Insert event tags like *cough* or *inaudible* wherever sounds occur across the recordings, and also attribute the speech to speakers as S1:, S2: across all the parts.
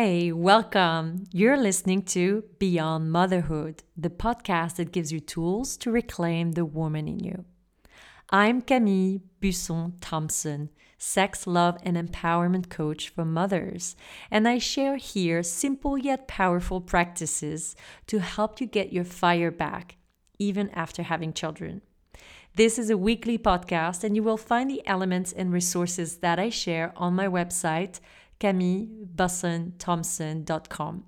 S1: Hey, welcome. You're listening to Beyond Motherhood, the podcast that gives you tools to reclaim the woman in you. I'm Camille Busson Thompson, sex, love, and empowerment coach for mothers, and I share here simple yet powerful practices to help you get your fire back, even after having children. This is a weekly podcast, and you will find the elements and resources that I share on my website camillebussenthompson.com.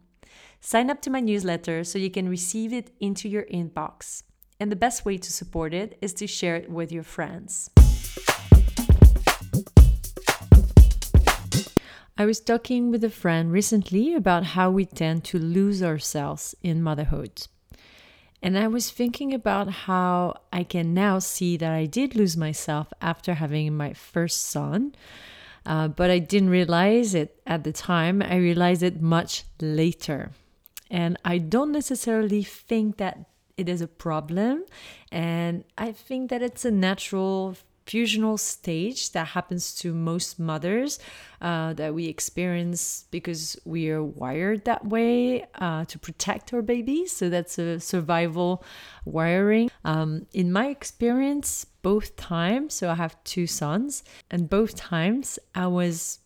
S1: Sign up to my newsletter so you can receive it into your inbox. And the best way to support it is to share it with your friends. I was talking with a friend recently about how we tend to lose ourselves in motherhood. And I was thinking about how I can now see that I did lose myself after having my first son. Uh, but I didn't realize it at the time. I realized it much later. And I don't necessarily think that it is a problem. And I think that it's a natural fusional stage that happens to most mothers uh, that we experience because we are wired that way uh, to protect our babies. So that's a survival wiring. Um, in my experience, both times, so I have two sons, and both times I was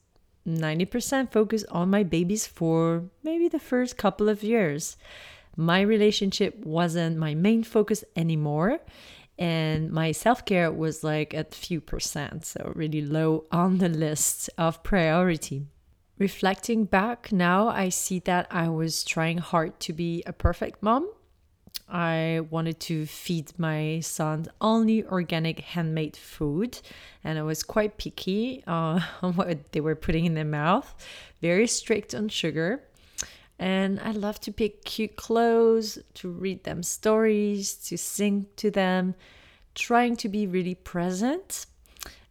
S1: 90% focused on my babies for maybe the first couple of years. My relationship wasn't my main focus anymore and my self-care was like at few percent so really low on the list of priority. Reflecting back now i see that i was trying hard to be a perfect mom. I wanted to feed my son only organic handmade food and i was quite picky uh, *laughs* on what they were putting in their mouth. Very strict on sugar and I love to pick cute clothes, to read them stories, to sing to them, trying to be really present.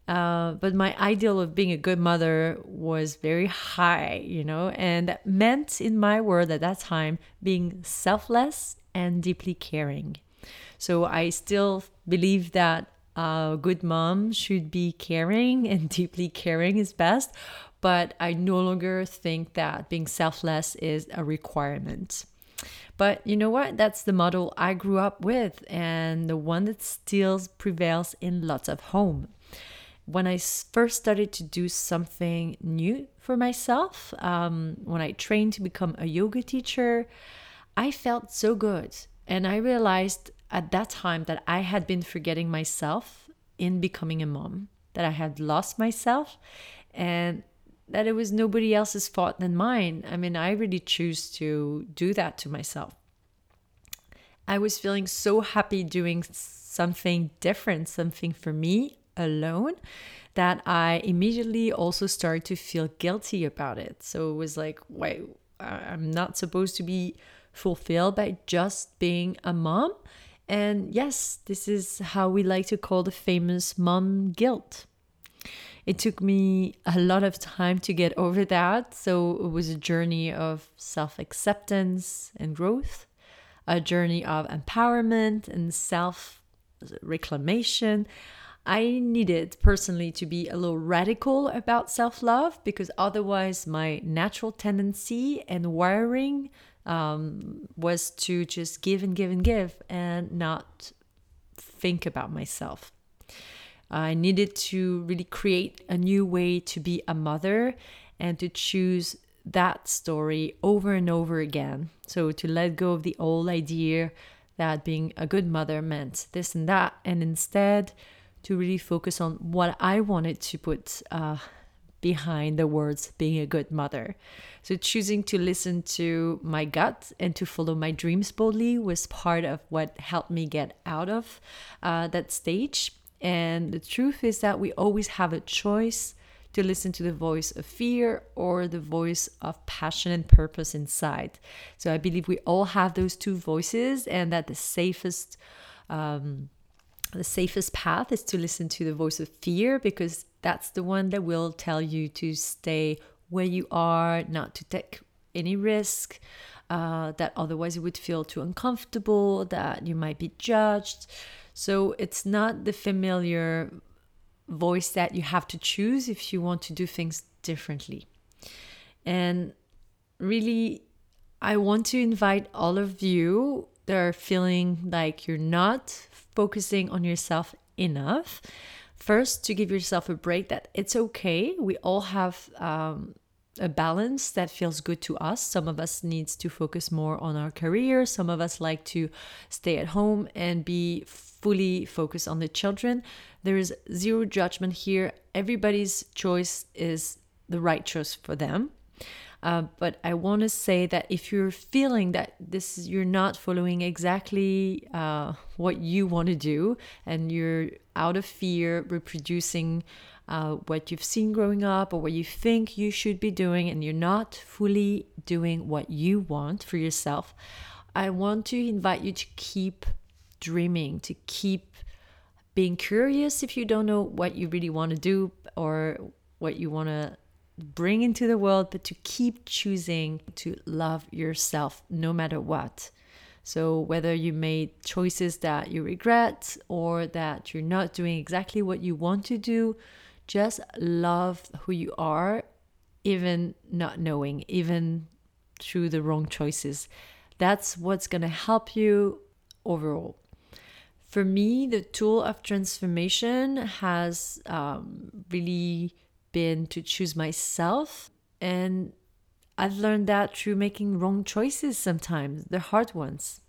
S1: Uh, but my ideal of being a good mother was very high, you know, and that meant in my world at that time being selfless and deeply caring. So I still believe that a good mom should be caring and *laughs* deeply caring is best but I no longer think that being selfless is a requirement. But you know what? That's the model I grew up with and the one that still prevails in lots of home. When I first started to do something new for myself, um, when I trained to become a yoga teacher, I felt so good. And I realized at that time that I had been forgetting myself in becoming a mom, that I had lost myself. And that it was nobody else's fault than mine. I mean, I really choose to do that to myself. I was feeling so happy doing something different, something for me alone, that I immediately also started to feel guilty about it. So it was like, wait, I'm not supposed to be fulfilled by just being a mom. And yes, this is how we like to call the famous mom guilt. It took me a lot of time to get over that. So it was a journey of self acceptance and growth, a journey of empowerment and self reclamation. I needed personally to be a little radical about self love because otherwise, my natural tendency and wiring um, was to just give and give and give and not think about myself. I needed to really create a new way to be a mother and to choose that story over and over again. So to let go of the old idea that being a good mother meant this and that, and instead to really focus on what I wanted to put uh, behind the words being a good mother. So choosing to listen to my gut and to follow my dreams boldly was part of what helped me get out of uh, that stage. And the truth is that we always have a choice to listen to the voice of fear or the voice of passion and purpose inside. So I believe we all have those two voices, and that the safest. Um, the safest path is to listen to the voice of fear because that's the one that will tell you to stay where you are, not to take any risk, uh, that otherwise you would feel too uncomfortable, that you might be judged. So it's not the familiar voice that you have to choose if you want to do things differently. And really, I want to invite all of you that are feeling like you're not focusing on yourself enough. First, to give yourself a break that it's okay. We all have um, a balance that feels good to us. Some of us needs to focus more on our career. Some of us like to stay at home and be fully focus on the children. There is zero judgment here. Everybody's choice is the right choice for them. Uh, but I want to say that if you're feeling that this is, you're not following exactly uh, what you want to do, and you're out of fear reproducing uh, what you've seen growing up or what you think you should be doing, and you're not fully doing what you want for yourself, I want to invite you to keep dreaming, to keep being curious if you don't know what you really want to do or what you want to bring into the world, but to keep choosing to love yourself no matter what. So, whether you made choices that you regret or that you're not doing exactly what you want to do, just love who you are, even not knowing, even through the wrong choices. That's what's going to help you overall. For me, the tool of transformation has um, really been to choose myself. And I've learned that through making wrong choices sometimes, the hard ones.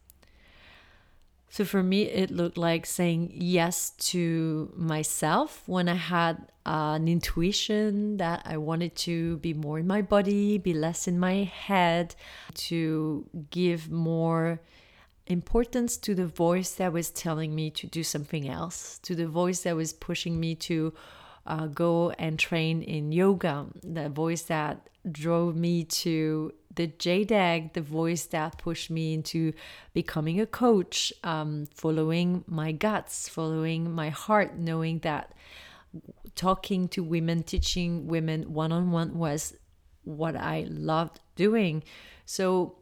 S1: So for me, it looked like saying yes to myself when I had an intuition that I wanted to be more in my body, be less in my head, to give more importance to the voice that was telling me to do something else, to the voice that was pushing me to uh, go and train in yoga, the voice that drove me to the jade egg, the voice that pushed me into becoming a coach, um, following my guts, following my heart, knowing that talking to women, teaching women one on one was what I loved doing. So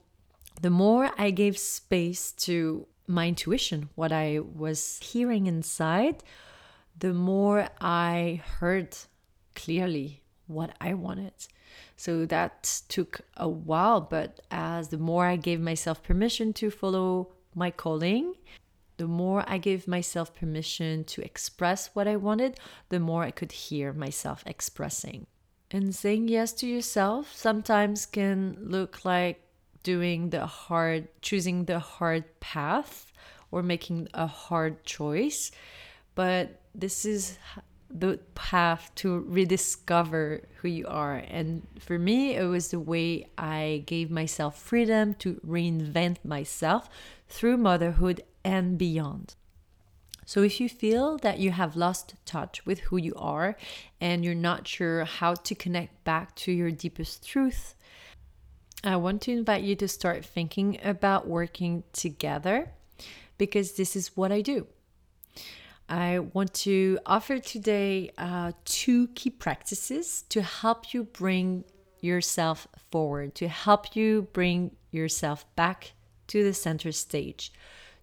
S1: the more I gave space to my intuition, what I was hearing inside, the more I heard clearly what I wanted. So that took a while, but as the more I gave myself permission to follow my calling, the more I gave myself permission to express what I wanted, the more I could hear myself expressing. And saying yes to yourself sometimes can look like doing the hard, choosing the hard path or making a hard choice. But this is the path to rediscover who you are. And for me, it was the way I gave myself freedom to reinvent myself through motherhood and beyond. So, if you feel that you have lost touch with who you are and you're not sure how to connect back to your deepest truth, I want to invite you to start thinking about working together because this is what I do. I want to offer today uh, two key practices to help you bring yourself forward, to help you bring yourself back to the center stage.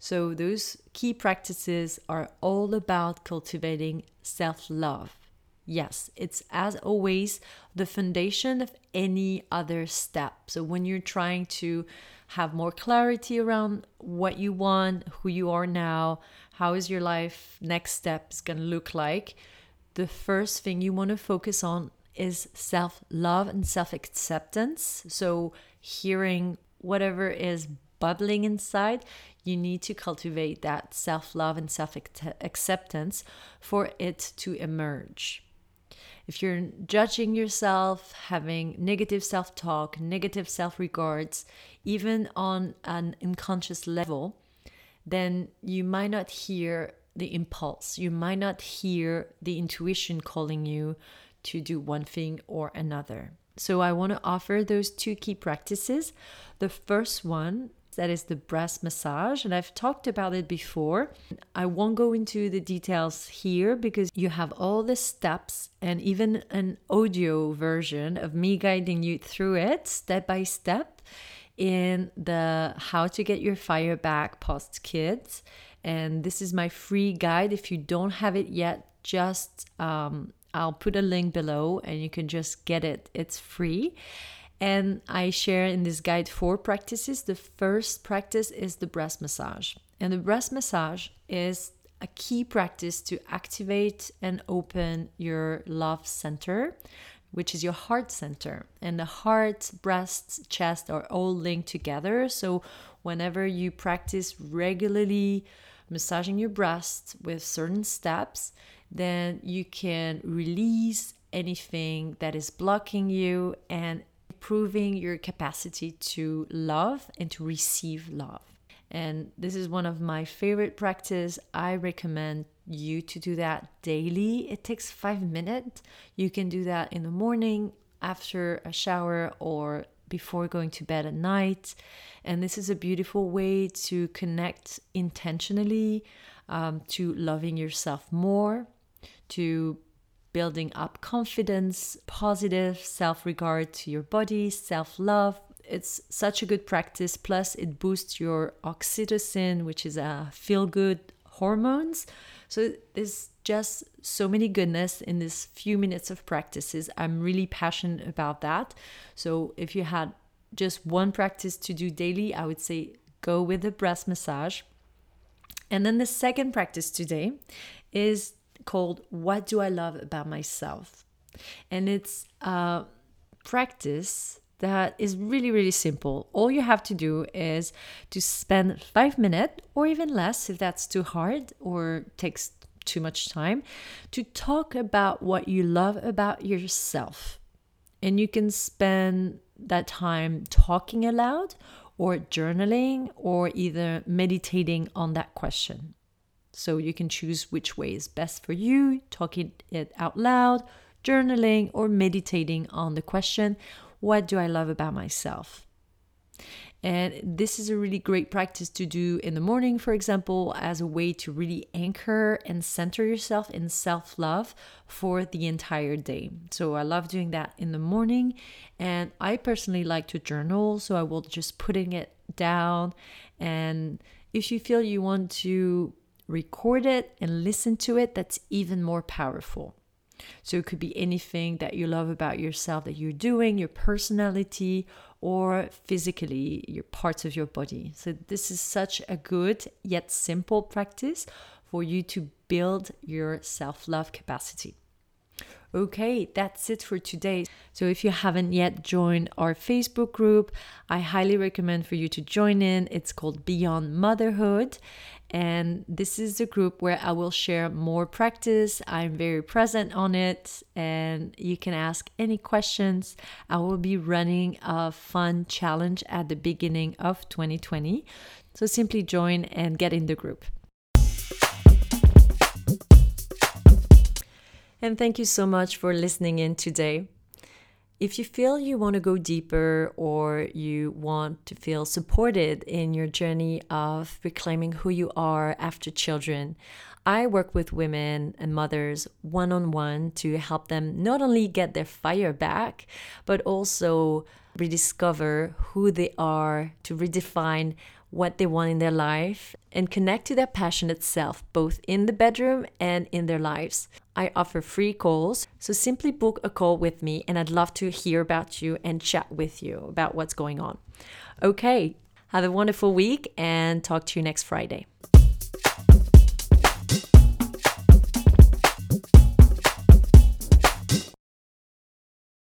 S1: So, those key practices are all about cultivating self love. Yes, it's as always the foundation of any other step. So, when you're trying to have more clarity around what you want, who you are now, how is your life next step is going to look like, the first thing you want to focus on is self love and self acceptance. So, hearing whatever is bubbling inside, you need to cultivate that self love and self acceptance for it to emerge. If you're judging yourself, having negative self talk, negative self regards, even on an unconscious level, then you might not hear the impulse. You might not hear the intuition calling you to do one thing or another. So, I want to offer those two key practices. The first one that is the breast massage, and I've talked about it before. I won't go into the details here because you have all the steps and even an audio version of me guiding you through it step by step in the How to Get Your Fire Back Post Kids. And this is my free guide. If you don't have it yet, just um, I'll put a link below and you can just get it. It's free. And I share in this guide four practices. The first practice is the breast massage. And the breast massage is a key practice to activate and open your love center, which is your heart center. And the heart, breast, chest are all linked together. So, whenever you practice regularly massaging your breast with certain steps, then you can release anything that is blocking you and improving your capacity to love and to receive love. And this is one of my favorite practice. I recommend you to do that daily. It takes 5 minutes. You can do that in the morning after a shower or before going to bed at night. And this is a beautiful way to connect intentionally um, to loving yourself more, to building up confidence, positive self regard to your body, self love, it's such a good practice. Plus, it boosts your oxytocin, which is a feel good hormones. So there's just so many goodness in this few minutes of practices. I'm really passionate about that. So if you had just one practice to do daily, I would say go with the breast massage. And then the second practice today is called What Do I Love About Myself? And it's a practice that is really really simple. All you have to do is to spend five minutes or even less if that's too hard or takes too much time to talk about what you love about yourself. And you can spend that time talking aloud or journaling or either meditating on that question so you can choose which way is best for you talking it out loud journaling or meditating on the question what do I love about myself? And this is a really great practice to do in the morning, for example, as a way to really anchor and center yourself in self love for the entire day. So I love doing that in the morning. And I personally like to journal, so I will just putting it down. And if you feel you want to record it and listen to it, that's even more powerful. So it could be anything that you love about yourself that you're doing, your personality, or physically, your parts of your body. So this is such a good yet simple practice for you to build your self love capacity. Okay, that's it for today. So if you haven't yet joined our Facebook group, I highly recommend for you to join in. It's called Beyond Motherhood. And this is a group where I will share more practice. I'm very present on it, and you can ask any questions. I will be running a fun challenge at the beginning of 2020. So simply join and get in the group. And thank you so much for listening in today. If you feel you want to go deeper or you want to feel supported in your journey of reclaiming who you are after children, I work with women and mothers one on one to help them not only get their fire back, but also rediscover who they are, to redefine what they want in their life, and connect to their passionate self, both in the bedroom and in their lives. I offer free calls, so simply book a call with me, and I'd love to hear about you and chat with you about what's going on. Okay, have a wonderful week and talk to you next Friday.